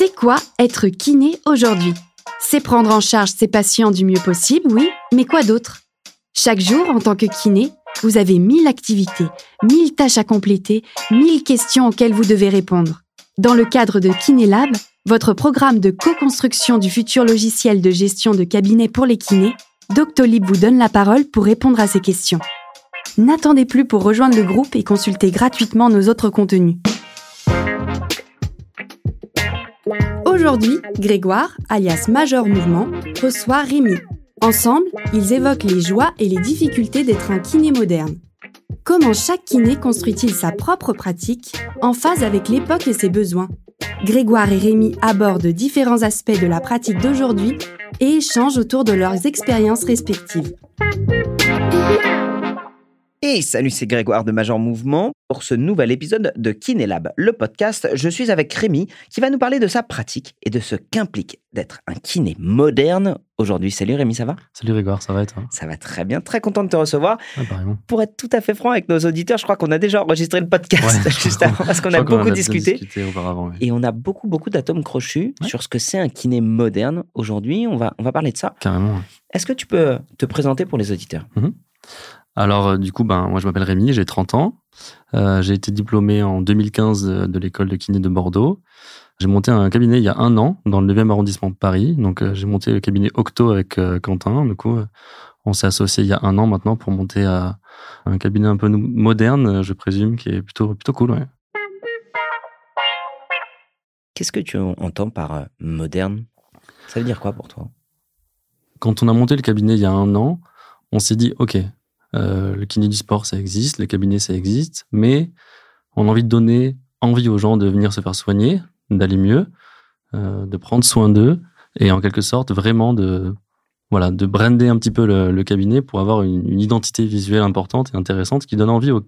C'est quoi être kiné aujourd'hui? C'est prendre en charge ses patients du mieux possible, oui, mais quoi d'autre? Chaque jour, en tant que kiné, vous avez mille activités, mille tâches à compléter, mille questions auxquelles vous devez répondre. Dans le cadre de KinéLab, votre programme de co-construction du futur logiciel de gestion de cabinet pour les kinés, Doctolib vous donne la parole pour répondre à ces questions. N'attendez plus pour rejoindre le groupe et consulter gratuitement nos autres contenus. Aujourd'hui, Grégoire, alias Major Mouvement, reçoit Rémi. Ensemble, ils évoquent les joies et les difficultés d'être un kiné moderne. Comment chaque kiné construit-il sa propre pratique en phase avec l'époque et ses besoins? Grégoire et Rémi abordent différents aspects de la pratique d'aujourd'hui et échangent autour de leurs expériences respectives. Et salut, c'est Grégoire de Major Mouvement. Pour ce nouvel épisode de Kinélab, le podcast, je suis avec Rémi qui va nous parler de sa pratique et de ce qu'implique d'être un kiné moderne aujourd'hui. Salut Rémi, ça va? Salut Grégoire, ça va et toi? Ça va très bien, très content de te recevoir. Pour être tout à fait franc avec nos auditeurs, je crois qu'on a déjà enregistré le podcast Ouais, juste avant parce qu'on a beaucoup discuté. discuté auparavant. oui. Et on a beaucoup, beaucoup d'atomes crochus Ouais. sur ce que c'est un kiné moderne aujourd'hui. On va, on va parler de ça. Carrément. Est-ce que tu peux te présenter pour les auditeurs? Alors, euh, du coup, ben, moi, je m'appelle Rémi, j'ai 30 ans. Euh, j'ai été diplômé en 2015 de, l'école de kiné de Bordeaux. J'ai monté un cabinet il y a un an dans le 9e arrondissement de Paris. Donc, euh, j'ai monté le cabinet Octo avec euh, Quentin. Du coup, on s'est associé il y a un an maintenant pour monter à un cabinet un peu moderne, je présume, qui est plutôt, plutôt cool. Ouais. Qu'est-ce que tu entends par moderne? Ça veut dire quoi pour toi? Quand on a monté le cabinet il y a un an, on s'est dit, OK, euh, le kiné du sport, ça existe, le cabinet, ça existe, mais on a envie de donner envie aux gens de venir se faire soigner, d'aller mieux, euh, de prendre soin d'eux, et en quelque sorte, vraiment de, voilà, de brander un petit peu le, cabinet pour avoir une, identité visuelle importante et intéressante qui donne envie au-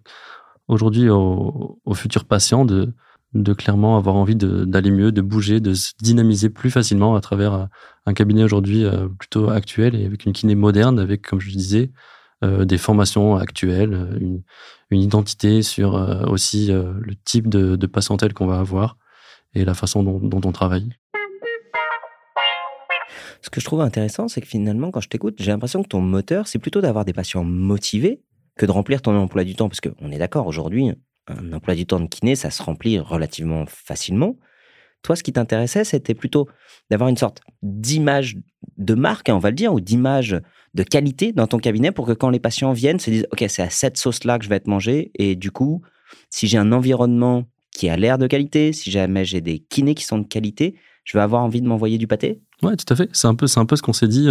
aujourd'hui aux, futurs patients de, de clairement avoir envie d'aller mieux, de bouger, de se dynamiser plus facilement à travers euh, un cabinet aujourd'hui plutôt actuel et avec une kiné moderne, avec, comme je disais, des formations actuelles, euh, une, identité sur euh, aussi euh, le type de, de patientèle qu'on va avoir et la façon dont, dont on travaille. Ce que je trouve intéressant, c'est que finalement, quand je t'écoute, j'ai l'impression que ton moteur, c'est plutôt d'avoir des patients motivés que de remplir ton emploi du temps. Parce qu'on est d'accord, aujourd'hui, un emploi du temps de kiné, ça se remplit relativement facilement. Toi, ce qui t'intéressait, c'était plutôt d'avoir une sorte d'image de marque, hein, on va le dire, ou d'image de qualité dans ton cabinet pour que quand les patients viennent, se disent, OK, c'est à cette sauce-là que je vais être mangé. Et du coup, si j'ai un environnement qui a l'air de qualité, si jamais j'ai des kinés qui sont de qualité, je vais avoir envie de m'envoyer du pâté. Ouais, tout à fait. C'est un peu, c'est un peu ce qu'on s'est dit.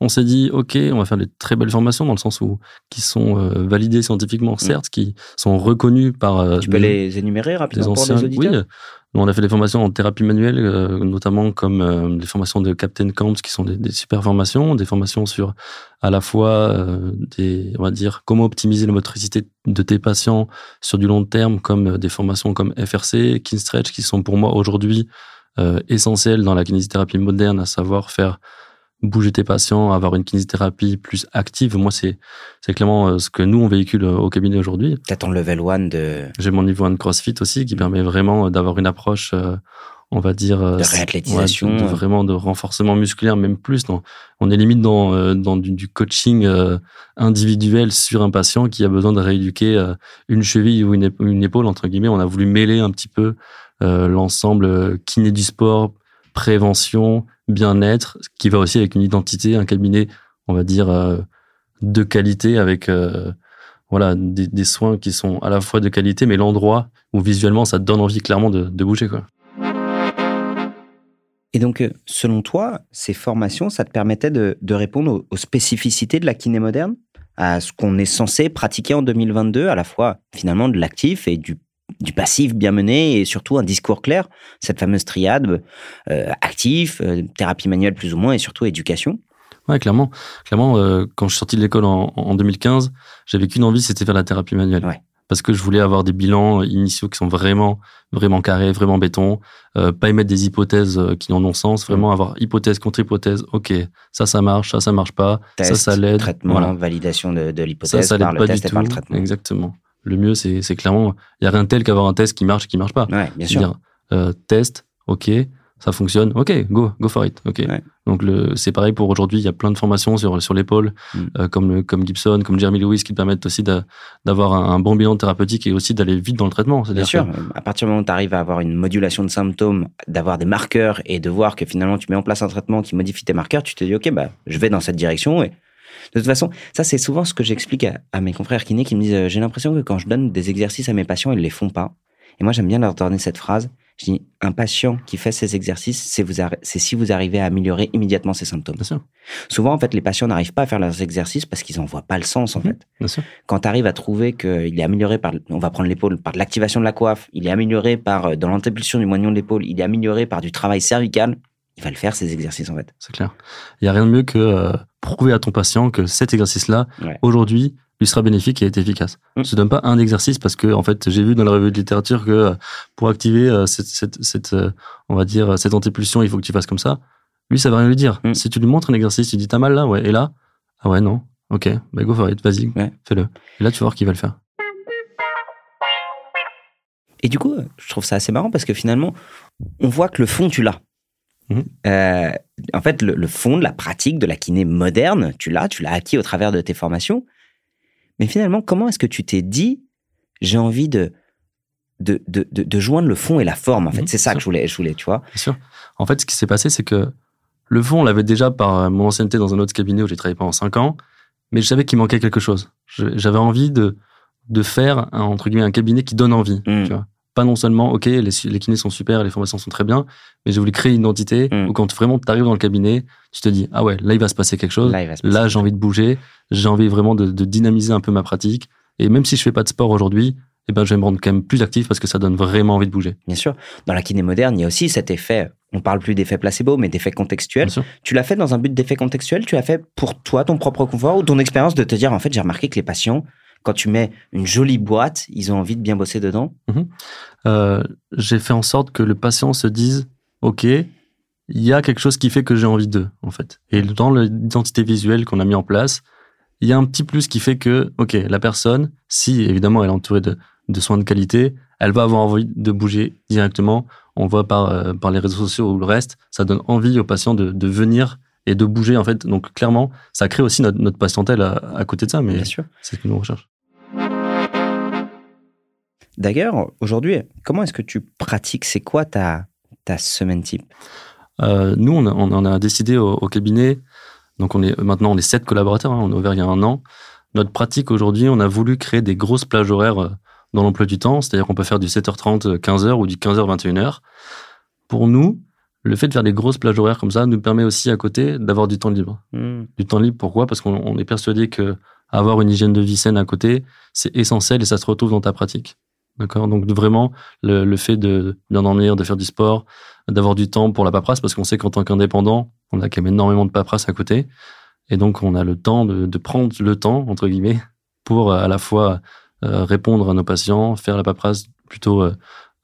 On s'est dit, ok, on va faire des très belles formations dans le sens où qui sont euh, validées scientifiquement, certes, qui sont reconnues par euh, Mm. Tu peux les énumérer rapidement pour anciens. Oui, auditeurs? On a fait des formations en thérapie manuelle, euh, notamment comme euh, les formations de Captain Camps, qui sont des, des super formations, des formations sur à la fois euh, des, on va dire, comment optimiser la motricité de tes patients sur du long terme, comme euh, des formations comme FRC, Kinstretch, qui sont pour moi aujourd'hui essentielles dans la kinésithérapie moderne, à savoir faire bouger tes patients, avoir une kinésithérapie plus active. Moi, c'est c'est clairement euh, ce que nous on véhicule euh, au cabinet aujourd'hui. T'as ton level 1 de, J'ai mon niveau 1 de CrossFit aussi qui permet vraiment d'avoir une approche, euh, on va dire, euh, De réathlétisation, ouais, de, de ouais. vraiment de renforcement musculaire, même plus. Dans, on est limite dans, euh, dans du, du coaching euh, individuel sur un patient qui a besoin de rééduquer euh, une cheville ou une, une épaule, entre guillemets. On a voulu mêler un petit peu euh, l'ensemble euh, kiné du sport, prévention, bien-être, qui va aussi avec une identité, un cabinet, on va dire, euh, de qualité avec euh, voilà, des, soins qui sont à la fois de qualité, mais l'endroit où visuellement ça te donne envie clairement de, bouger. Quoi. Et donc, euh, selon toi, ces formations, ça te permettait de, de répondre aux, aux spécificités de la kiné moderne, à ce qu'on est censé pratiquer en 2022, à la fois finalement de l'actif et du, du passif bien mené, et surtout un discours clair, cette fameuse triade euh, actif, euh, thérapie manuelle plus ou moins, et surtout éducation. Ouais, clairement. Clairement, euh, quand je suis sorti de l'école en, en 2015, j'avais qu'une envie, c'était faire la thérapie manuelle. Ouais. Parce que je voulais avoir des bilans initiaux qui sont vraiment, vraiment carrés, vraiment béton, euh, pas émettre des hypothèses euh, qui n'en ont sens, vraiment avoir hypothèse contre hypothèse. Ok, ça, ça marche, ça, ça marche pas, Test, ça, ça l'aide. traitement, Voilà. validation de, de Ça, l'hypothèse ça par l'aide le pas du par le tout. traitement. Exactement. Le mieux, c'est clairement, il y a rien de tel qu'avoir un test qui marche et qui marche pas. Ouais, bien sûr. C'est-à-dire, euh, test, ok, ça fonctionne, ok, go, go for it, ok. Ouais. Donc c'est pareil pour aujourd'hui, il y a plein de formations sur sur l'épaule, Mm. euh, comme comme Gibson, comme Jeremy Lewis, qui permettent aussi d'a- d'avoir un, un bon bilan thérapeutique et aussi d'aller vite dans le traitement. Bien sûr, que- à partir du moment où tu arrives à avoir une modulation de symptômes, d'avoir des marqueurs et de voir que finalement tu mets en place un traitement qui modifie tes marqueurs, tu te dis ok, bah, je vais dans cette direction. Et de toute façon, ça c'est souvent ce que j'explique à, à mes confrères kinés qui me disent euh, j'ai l'impression que quand je donne des exercices à mes patients, ils les font pas. Et moi j'aime bien leur donner cette phrase. Je dis un patient qui fait ces exercices, c'est vous arri- c'est si vous arrivez à améliorer immédiatement ses symptômes. Bien sûr, Souvent en fait les patients n'arrivent pas à faire leurs exercices parce qu'ils en voient pas le sens en Mhm. fait bien sûr. quand tu arrives à trouver qu'il est amélioré par, on va prendre l'épaule, par de l'activation de la coiffe, il est amélioré par, euh, dans l'antépulsion du moignon de l'épaule, il est amélioré par du travail cervical, il va le faire ces exercices en fait. C'est clair. Il y a rien de mieux que euh, prouver à ton patient que cet exercice-là, Ouais. aujourd'hui, lui sera bénéfique et est efficace. Mm. Je te donne pas un exercice parce que, en fait, j'ai vu dans la revue de littérature que euh, pour activer euh, cette, cette, cette, euh, on va dire, cette antépulsion, il faut que tu fasses comme ça. Lui, ça va rien lui dire. Mm. Si tu lui montres un exercice, tu dis t'as mal là, ouais, et là, ah ouais, non, ok, bah go for it, vas-y, Ouais. fais-le. Et là, tu vas voir qu'il va le faire. Et du coup, je trouve ça assez marrant parce que finalement, on voit que le fond, tu l'as. Euh, en fait, le, le fond de la pratique de la kiné moderne, tu l'as, tu l'as acquis au travers de tes formations. Mais finalement, comment est-ce que tu t'es dit, j'ai envie de, de, de, de, de joindre le fond et la forme, en fait? Mhm, C'est ça que je voulais, je voulais, tu vois Bien sûr. En fait, ce qui s'est passé, c'est que le fond, on l'avait déjà par euh, mon ancienneté dans un autre cabinet où j'ai travaillé pendant 5 ans, mais je savais qu'il manquait quelque chose. J'avais envie de, de faire, un, entre guillemets, un cabinet qui donne envie. Mm. Tu vois. Pas non seulement, OK, les, kinés sont super, les formations sont très bien, mais j'ai voulu créer une identité Mm. où quand vraiment tu arrives dans le cabinet, tu te dis, ah ouais, là, il va se passer quelque chose. Là, j'ai envie de bouger, j'ai envie vraiment de, de dynamiser un peu ma pratique. Et même si je fais pas de sport aujourd'hui, eh ben, je vais me rendre quand même plus actif parce que ça donne vraiment envie de bouger. Bien sûr. Dans la kiné moderne, il y a aussi cet effet, on parle plus d'effet placebo, mais d'effet contextuel. Tu l'as fait dans un but d'effet contextuel? Tu l'as fait pour toi, ton propre confort ou ton expérience de te dire, en fait, j'ai remarqué que les patients, quand tu mets une jolie boîte, ils ont envie de bien bosser dedans. Euh, j'ai fait en sorte que le patient se dise ok il y a quelque chose qui fait que j'ai envie d'eux en fait. Et dans l'identité visuelle qu'on a mis en place il y a un petit plus qui fait que ok la personne si évidemment elle est entourée de, de soins de qualité elle va avoir envie de bouger directement. On voit par, euh, par les réseaux sociaux ou le reste ça donne envie aux patients de, de venir et de bouger en fait. Donc clairement ça crée aussi notre, notre patientèle à, à côté de ça mais c'est ce que nous on recherche D'ailleurs, aujourd'hui, comment est-ce que tu pratiques? C'est quoi ta, ta semaine type? Euh, nous, on, a- on a décidé au, au cabinet. Donc, on est maintenant on est sept collaborateurs. hein, on a ouvert il y a un an. Notre pratique aujourd'hui, on a voulu créer des grosses plages horaires euh, dans l'emploi du temps. C'est-à-dire qu'on peut faire du 7h30, 15h ou du 15h, 21h. Pour nous, le fait de faire des grosses plages horaires comme ça nous permet aussi à côté d'avoir du temps libre. Hmm. Du temps libre, pourquoi? Parce qu'on on est persuadé que avoir une hygiène de vie saine à côté, c'est essentiel et ça se retrouve dans ta pratique. D'accord Donc vraiment, le, le fait de bien dormir, de faire du sport, d'avoir du temps pour la paperasse, parce qu'on sait qu'en tant qu'indépendant, on a quand même énormément de paperasse à côté. Et donc, on a le temps de, de prendre le temps, entre guillemets, pour euh, à la fois euh, répondre à nos patients, faire la paperasse plutôt euh,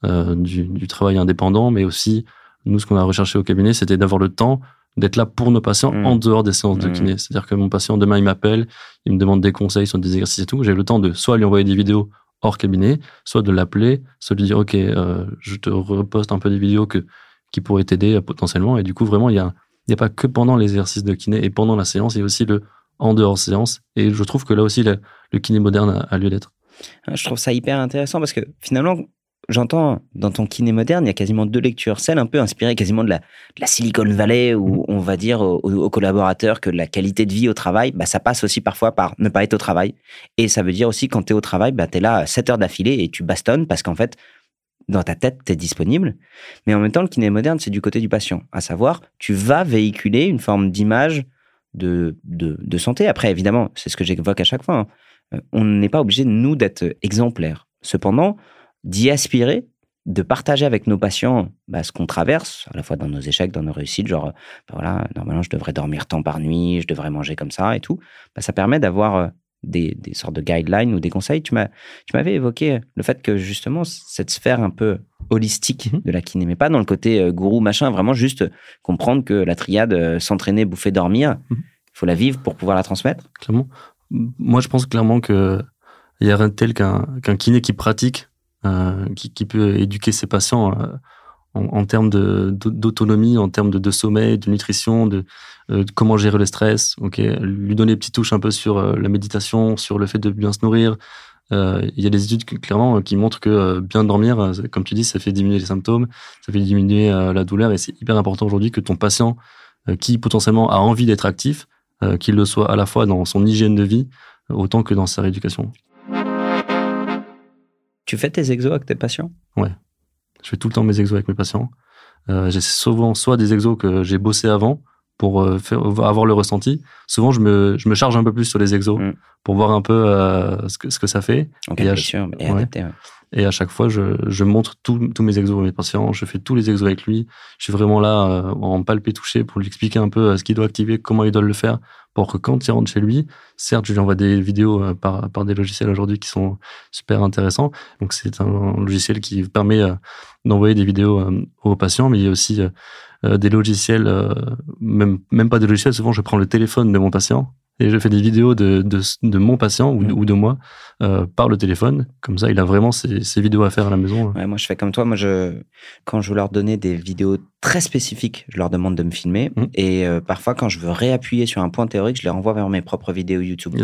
euh, du, du travail indépendant, mais aussi, nous, ce qu'on a recherché au cabinet, c'était d'avoir le temps d'être là pour nos patients Mm. en dehors des séances de Mm. kiné. C'est-à-dire que mon patient, demain, il m'appelle, il me demande des conseils sur des exercices et tout. J'ai le temps de soit lui envoyer des vidéos hors cabinet, soit de l'appeler, soit de lui dire, OK, euh, je te reposte un peu des vidéos que, qui pourraient t'aider euh, potentiellement. Et du coup, vraiment, il y a, n'y a pas que pendant l'exercice de kiné et pendant la séance, il y a aussi le en dehors séance. Et je trouve que là aussi, le, kiné moderne a, a lieu d'être. Ah, Je trouve ça hyper intéressant parce que finalement, j'entends dans ton kiné moderne, il y a quasiment deux lectures. Celle un peu inspirée quasiment de la, Silicon Valley où on va dire aux, collaborateurs que la qualité de vie au travail, bah, ça passe aussi parfois par ne pas être au travail. Et ça veut dire aussi quand tu es au travail, bah, tu es là 7 heures d'affilée et tu bastonnes parce qu'en fait, dans ta tête, tu es disponible. Mais en même temps, le kiné moderne, c'est du côté du patient. À savoir, tu vas véhiculer une forme d'image de, de, de santé. Après, évidemment, c'est ce que j'évoque à chaque fois. hein. Euh, On n'est pas obligé, nous, d'être exemplaires. Cependant, d'y aspirer, de partager avec nos patients bah, ce qu'on traverse, à la fois dans nos échecs, dans nos réussites, genre, euh, bah, voilà, normalement, je devrais dormir tant par nuit, je devrais manger comme ça et tout, bah, ça permet d'avoir euh, des, des sortes de guidelines ou des conseils. Tu m'avais évoqué le fait que, justement, cette sphère un peu holistique Mhm. de la kiné, mais pas dans le côté euh, gourou, machin, vraiment juste comprendre que la triade euh, s'entraîner, bouffer, dormir, il Mhm. faut la vivre pour pouvoir la transmettre. clairement. Moi, je pense clairement que il y a rien de tel qu'un kiné qui pratique, euh, qui, qui peut éduquer ses patients euh, en, termes d'autonomie, en termes de, sommeil, de nutrition, de, comment gérer le stress. Ok, lui donner des petites touches un peu sur la méditation, sur le fait de bien se nourrir. Il y a des études clairement qui montrent que bien dormir, comme tu dis, ça fait diminuer les symptômes, ça fait diminuer la douleur et c'est hyper important aujourd'hui que ton patient qui potentiellement a envie d'être actif, qu'il le soit à la fois dans son hygiène de vie autant que dans sa rééducation. Tu fais tes exos avec tes patients? Ouais. Je fais tout le temps mes exos avec mes patients. Euh, j'ai souvent soit des exos que j'ai bossé avant pour euh, faire, avoir le ressenti. Souvent, je me, je me charge un peu plus sur les exos mm. pour voir un peu euh, ce, que, ce que ça fait. et, à, sûr, et, adapter, et à chaque fois, je, je montre tous mes exos à mes patients. Je fais tous les exos avec lui. Je suis vraiment là en palpé touché pour lui expliquer un peu ce qu'il doit activer, comment il doit le faire pour que quand il rentre chez lui, certes, je lui envoie des vidéos euh, par, par des logiciels aujourd'hui qui sont super intéressants. Donc, c'est un logiciel qui permet euh, d'envoyer des vidéos euh, aux patients, mais il y a aussi des logiciels, même, même pas des logiciels, souvent je prends le téléphone de mon patient et je fais des vidéos de, de, de mon patient ou, ou de moi euh, par le téléphone. Comme ça, il a vraiment ses, ses, vidéos à faire à la maison. Ouais, moi, je fais comme toi. Moi, je, quand je veux leur donner des vidéos très spécifiques, je leur demande de me filmer. Mmh. Et euh, parfois, quand je veux réappuyer sur un point théorique, je les renvoie vers mes propres vidéos YouTube.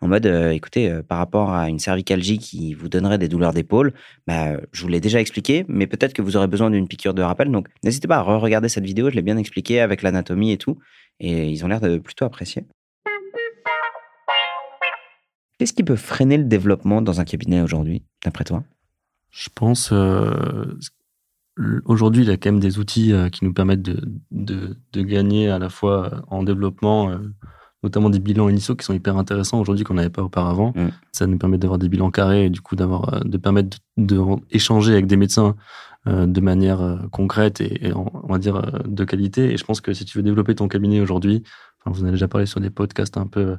En mode, euh, écoutez, euh, par rapport à une cervicalgie qui vous donnerait des douleurs d'épaule, bah, je vous l'ai déjà expliqué, mais peut-être que vous aurez besoin d'une piqûre de rappel. Donc, n'hésitez pas à re-regarder cette vidéo. Je l'ai bien expliqué avec l'anatomie et tout. Et ils ont l'air de plutôt apprécier. Qu'est-ce qui peut freiner le développement dans un cabinet aujourd'hui, d'après toi? Je pense, euh, aujourd'hui, il y a quand même des outils euh, qui nous permettent de, de, gagner à la fois en développement, euh, notamment des bilans initiaux qui sont hyper intéressants aujourd'hui qu'on n'avait pas auparavant. Mm. Ça nous permet d'avoir des bilans carrés et du coup d'avoir, de permettre d'échanger de, avec des médecins de manière concrète et, on va dire de qualité. Et je pense que si tu veux développer ton cabinet aujourd'hui, enfin, vous en avez déjà parlé sur des podcasts un peu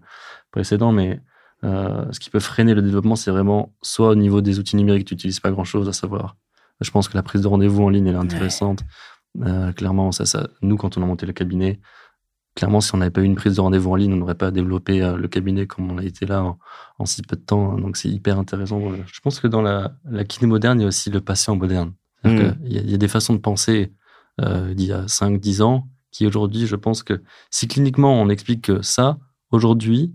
précédents, mais euh, ce qui peut freiner le développement, c'est vraiment soit au niveau des outils numériques, tu n'utilises pas grand-chose, à savoir. Je pense que la prise de rendez-vous en ligne, elle est intéressante. Euh, clairement, ça, ça, nous, quand on a monté le cabinet, clairement, si on n'avait pas eu une prise de rendez-vous en ligne, on n'aurait pas développé euh, le cabinet comme on a été là en, si peu de temps. Donc, c'est hyper intéressant. Je pense que dans la, la kiné moderne, il y a aussi le patient moderne. Hmm. Il, y a, des façons de penser d'il y a 5-10 ans qui, aujourd'hui, je pense que si cliniquement, on explique que ça, aujourd'hui,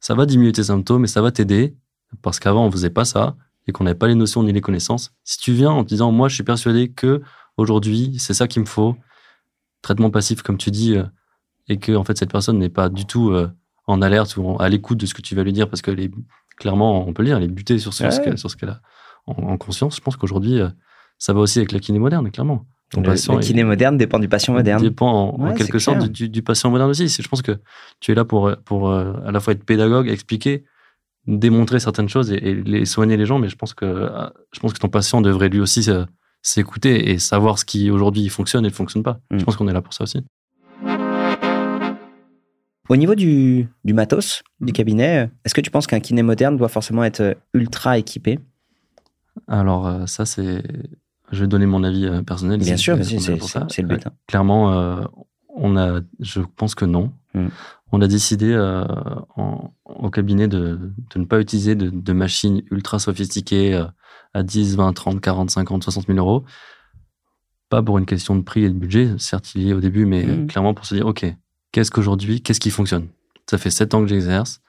ça va diminuer tes symptômes et ça va t'aider parce qu'avant on faisait pas ça et qu'on n'avait pas les notions ni les connaissances. Si tu viens en te disant moi je suis persuadé que aujourd'hui c'est ça qu'il me faut, traitement passif comme tu dis, euh, et que en fait cette personne n'est pas du tout euh, en alerte ou à l'écoute de ce que tu vas lui dire parce que est, clairement on peut le dire, elle est butée sur ce, ce qu'elle a en, conscience. Je pense qu'aujourd'hui euh, ça va aussi avec la kiné moderne, clairement. Le, kiné moderne dépend du patient moderne. Dépend en, quelque sorte du, patient moderne aussi. Je pense que tu es là pour, pour euh, à la fois être pédagogue, expliquer, démontrer certaines choses et, les soigner les gens. Mais je pense que, euh, je pense que ton patient devrait lui aussi euh, s'écouter et savoir ce qui aujourd'hui fonctionne et ne fonctionne pas. Je mm. pense qu'on est là pour ça aussi. Au niveau du, du matos, du mm. cabinet, est-ce que tu penses qu'un kiné moderne doit forcément être ultra équipé? Alors, ça, c'est je vais donner mon avis euh, personnel. Bien sûr, c'est le but. Hein. Clairement, euh, on a, je pense que non. Hmm. On a décidé euh, au cabinet de, de, ne pas utiliser de, machines ultra sophistiquées à 10, 20, 30, 40, 50, 60 000 euros. Pas pour une question de prix et de budget, certes il y est au début, mais hmm. clairement pour se dire, OK, qu'est-ce qu'aujourd'hui, qu'est-ce qui fonctionne? Ça fait 7 ans que j'exerce.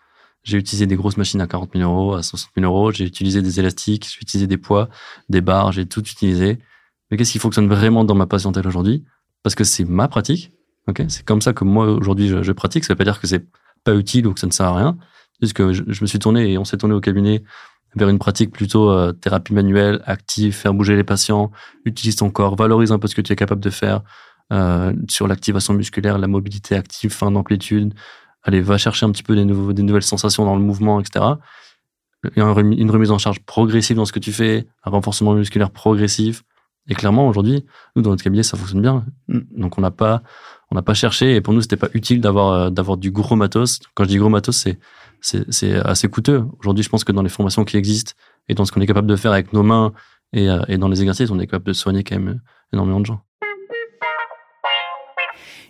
J'ai utilisé des grosses machines à 40 000 euros, à 60 000 euros. J'ai utilisé des élastiques, j'ai utilisé des poids, des barres, j'ai tout utilisé. Mais qu'est-ce qui fonctionne vraiment dans ma patientèle aujourd'hui? Parce que c'est ma pratique. ok? C'est comme ça que moi, aujourd'hui, je, pratique. Ça veut pas dire que c'est pas utile ou que ça ne sert à rien. Puisque je, je me suis tourné et on s'est tourné au cabinet vers une pratique plutôt euh, thérapie manuelle, active, faire bouger les patients, utilise ton corps, valorise un peu ce que tu es capable de faire euh, sur l'activation musculaire, la mobilité active, fin d'amplitude, allez, va chercher un petit peu des, nouveaux, des nouvelles sensations dans le mouvement, etc. Il y a une remise en charge progressive dans ce que tu fais, un renforcement musculaire progressif. Et clairement, aujourd'hui, nous, dans notre cabinet, ça fonctionne bien. Mm. Donc, on n'a pas, on n'a pas cherché. Et pour nous, c'était pas utile d'avoir, euh, d'avoir du gros matos. Quand je dis gros matos, c'est, c'est, assez coûteux. Aujourd'hui, je pense que dans les formations qui existent et dans ce qu'on est capable de faire avec nos mains et, euh, et dans les exercices, on est capable de soigner quand même énormément de gens.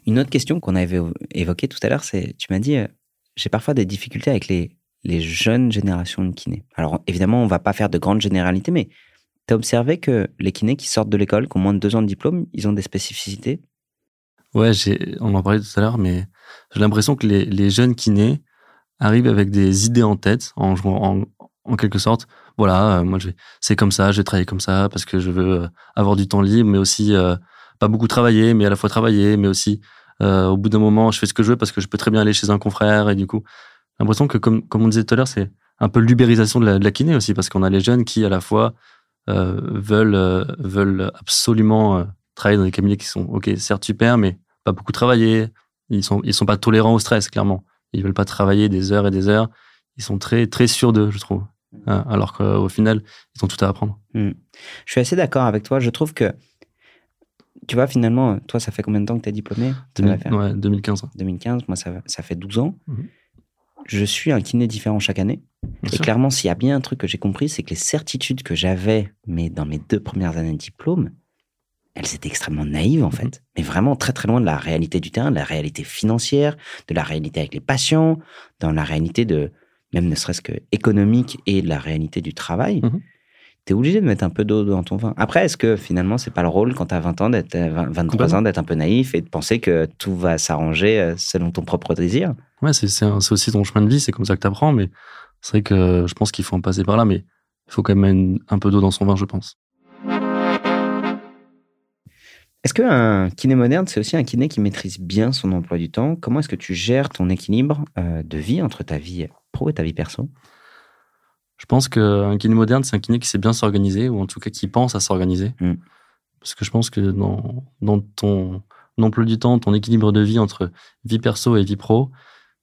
Une autre question qu'on avait évoquée tout à l'heure, c'est, tu m'as dit, euh, j'ai parfois des difficultés avec les, les jeunes générations de kinés. Alors évidemment, on va pas faire de grandes généralités, mais Tu as observé que les kinés qui sortent de l'école, qui ont moins de deux ans de diplôme, ils ont des spécificités? Ouais, on en parlait tout à l'heure, mais j'ai l'impression que les, les, jeunes kinés arrivent avec des idées en tête, en, en, en quelque sorte. Voilà, euh, moi, c'est comme ça, je vais travailler comme ça parce que je veux euh, avoir du temps libre, mais aussi euh, pas beaucoup travailler, mais à la fois travailler, mais aussi au bout d'un moment, je fais ce que je veux parce que je peux très bien aller chez un confrère et du coup, j'ai l'impression que comme, comme on disait tout à l'heure, c'est un peu l'ubérisation de la, de la kiné aussi parce qu'on a les jeunes qui à la fois veulent veulent absolument travailler dans des cabinets qui sont, ok, certes super, mais pas beaucoup travailler. Ils sont, ils sont pas tolérants au stress, clairement. Ils veulent pas travailler des heures et des heures. Ils sont très, très sûrs d'eux, je trouve. Mm. Hein, alors qu'au final, ils ont tout à apprendre. Mm. Je suis assez d'accord avec toi. Je trouve que, tu vois, finalement, toi, ça fait combien de temps que tu es diplômé 2015. 2015, moi, ça, ça fait 12 ans. Mm-hmm. Je suis un kiné différent chaque année. et clairement, s'il y a bien un truc que j'ai compris, c'est que les certitudes que j'avais, mais dans mes deux premières années de diplôme, elles étaient extrêmement naïves en mhm. fait, mais vraiment très très loin de la réalité du terrain, de la réalité financière, de la réalité avec les patients, dans la réalité de même ne serait-ce que économique et de la réalité du travail. Mhm. Tu es obligé de mettre un peu d'eau dans ton vin. Après, est-ce que finalement, c'est pas le rôle quand tu as 20 ans, d'être 23 ans, d'être un peu naïf et de penser que tout va s'arranger euh, selon ton propre désir? Ouais, c'est aussi ton chemin de vie, c'est comme ça que tu apprends, mais c'est vrai que je pense qu'il faut en passer par là, mais il faut quand même mettre un peu d'eau dans son vin, je pense. Est-ce qu'un kiné moderne, c'est aussi un kiné qui maîtrise bien son emploi du temps? Comment est-ce que tu gères ton équilibre euh, de vie entre ta vie pro et ta vie perso? Je pense qu'un kiné moderne, c'est un kiné qui sait bien s'organiser, ou en tout cas qui pense à s'organiser. Hmm. Parce que je pense que dans, dans ton emploi du temps, ton équilibre de vie entre vie perso et vie pro,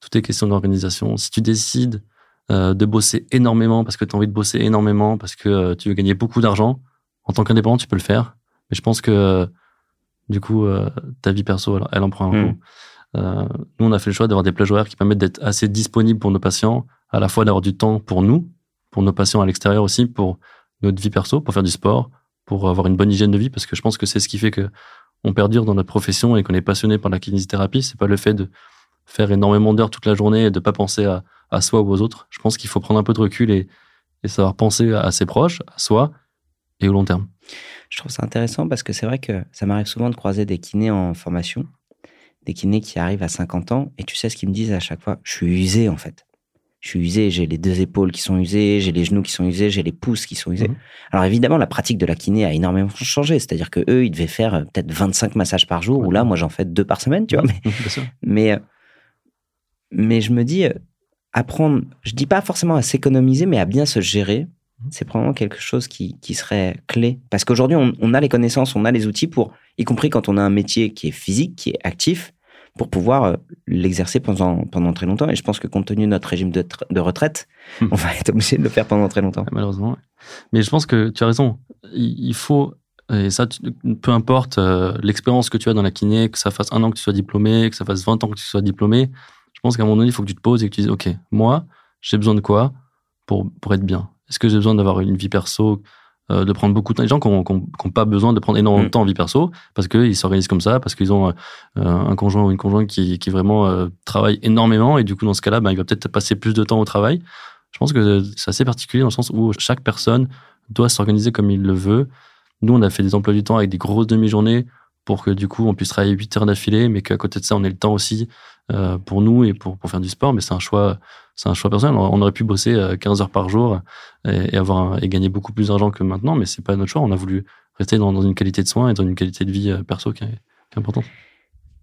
tout est question d'organisation. Si tu décides euh, de bosser énormément parce que tu as envie de bosser énormément, parce que euh, tu veux gagner beaucoup d'argent, en tant qu'indépendant, tu peux le faire. Mais je pense que du coup, euh, ta vie perso, elle, en prend un hmm. coup. Euh, nous, on a fait le choix d'avoir des plages horaires qui permettent d'être assez disponibles pour nos patients, à la fois d'avoir du temps pour nous, pour nos patients à l'extérieur aussi, pour notre vie perso, pour faire du sport, pour avoir une bonne hygiène de vie, parce que je pense que c'est ce qui fait que on perdure dans notre profession et qu'on est passionné par la kinésithérapie. C'est pas le fait de faire énormément d'heures toute la journée et de pas penser à, soi ou aux autres. Je pense qu'il faut prendre un peu de recul et, et savoir penser à ses proches, à soi et au long terme. Je trouve ça intéressant parce que c'est vrai que ça m'arrive souvent de croiser des kinés en formation, des kinés qui arrivent à 50 ans, et tu sais ce qu'ils me disent à chaque fois? Je suis usé en fait. Je suis usé, j'ai les deux épaules qui sont usées, j'ai les genoux qui sont usés, j'ai les pouces qui sont usés. Mhm. Alors évidemment, la pratique de la kiné a énormément changé. C'est-à-dire que eux, ils devaient faire euh, peut-être 25 massages par jour, ou là, moi, j'en fais deux par semaine, tu vois. Mais, mais, euh, mais je me dis, euh, apprendre, je dis pas forcément à s'économiser, mais à bien se gérer, Mhm. c'est probablement quelque chose qui, serait clé. Parce qu'aujourd'hui, on, a les connaissances, on a les outils pour, y compris quand on a un métier qui est physique, qui est actif, pour pouvoir euh, l'exercer pendant, pendant très longtemps. Et je pense que compte tenu de notre régime de, retraite, hmm. on va être obligé de le faire pendant très longtemps. Malheureusement. Mais je pense que tu as raison. Il faut, et ça, peu importe euh, l'expérience que tu as dans la kiné, que ça fasse un an que tu sois diplômé, que ça fasse 20 ans que tu sois diplômé, je pense qu'à un moment donné, il faut que tu te poses et que tu dises, OK, moi, j'ai besoin de quoi pour, pour être bien? Est-ce que j'ai besoin d'avoir une vie perso, euh, de prendre beaucoup de temps Les gens qui n'ont pas besoin de prendre énormément de mm. temps en vie perso parce qu'ils s'organisent comme ça, parce qu'ils ont euh, un conjoint ou une conjointe qui, qui vraiment euh, travaille énormément et du coup, dans ce cas-là, ben, il va peut-être passer plus de temps au travail. Je pense que c'est assez particulier dans le sens où chaque personne doit s'organiser comme il le veut. Nous, on a fait des emplois du temps avec des grosses demi-journées pour que du coup, on puisse travailler 8 heures d'affilée, mais qu'à côté de ça, on ait le temps aussi pour nous et pour, pour faire du sport. Mais c'est un choix c'est un choix personnel. On aurait pu bosser 15 euh, heures par jour et, avoir et gagner beaucoup plus d'argent que maintenant, mais c'est pas notre choix. On a voulu rester dans, une qualité de soins et dans une qualité de vie euh, perso qui est, importante.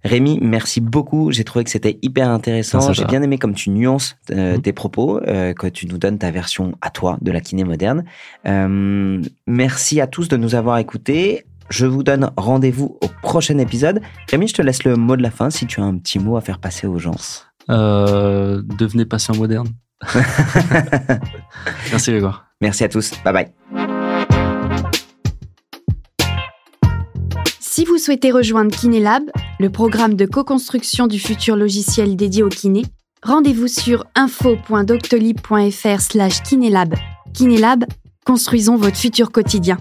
Rémi, merci beaucoup. J'ai trouvé que c'était hyper intéressant. J'ai bien aimé comme tu nuances euh, mhm. tes propos, que tu nous donnes ta version à toi de la kiné moderne. merci à tous de nous avoir écoutés. Je vous donne rendez-vous au prochain épisode. Rémi, je te laisse le mot de la fin si tu as un petit mot à faire passer aux gens. Euh, devenez patient moderne. Merci Grégoire. Merci à tous. Bye bye. Si vous souhaitez rejoindre KinéLab, le programme de co-construction du futur logiciel dédié au kiné, rendez-vous sur info.doctolib.fr slash kinélab. KinéLab, construisons votre futur quotidien.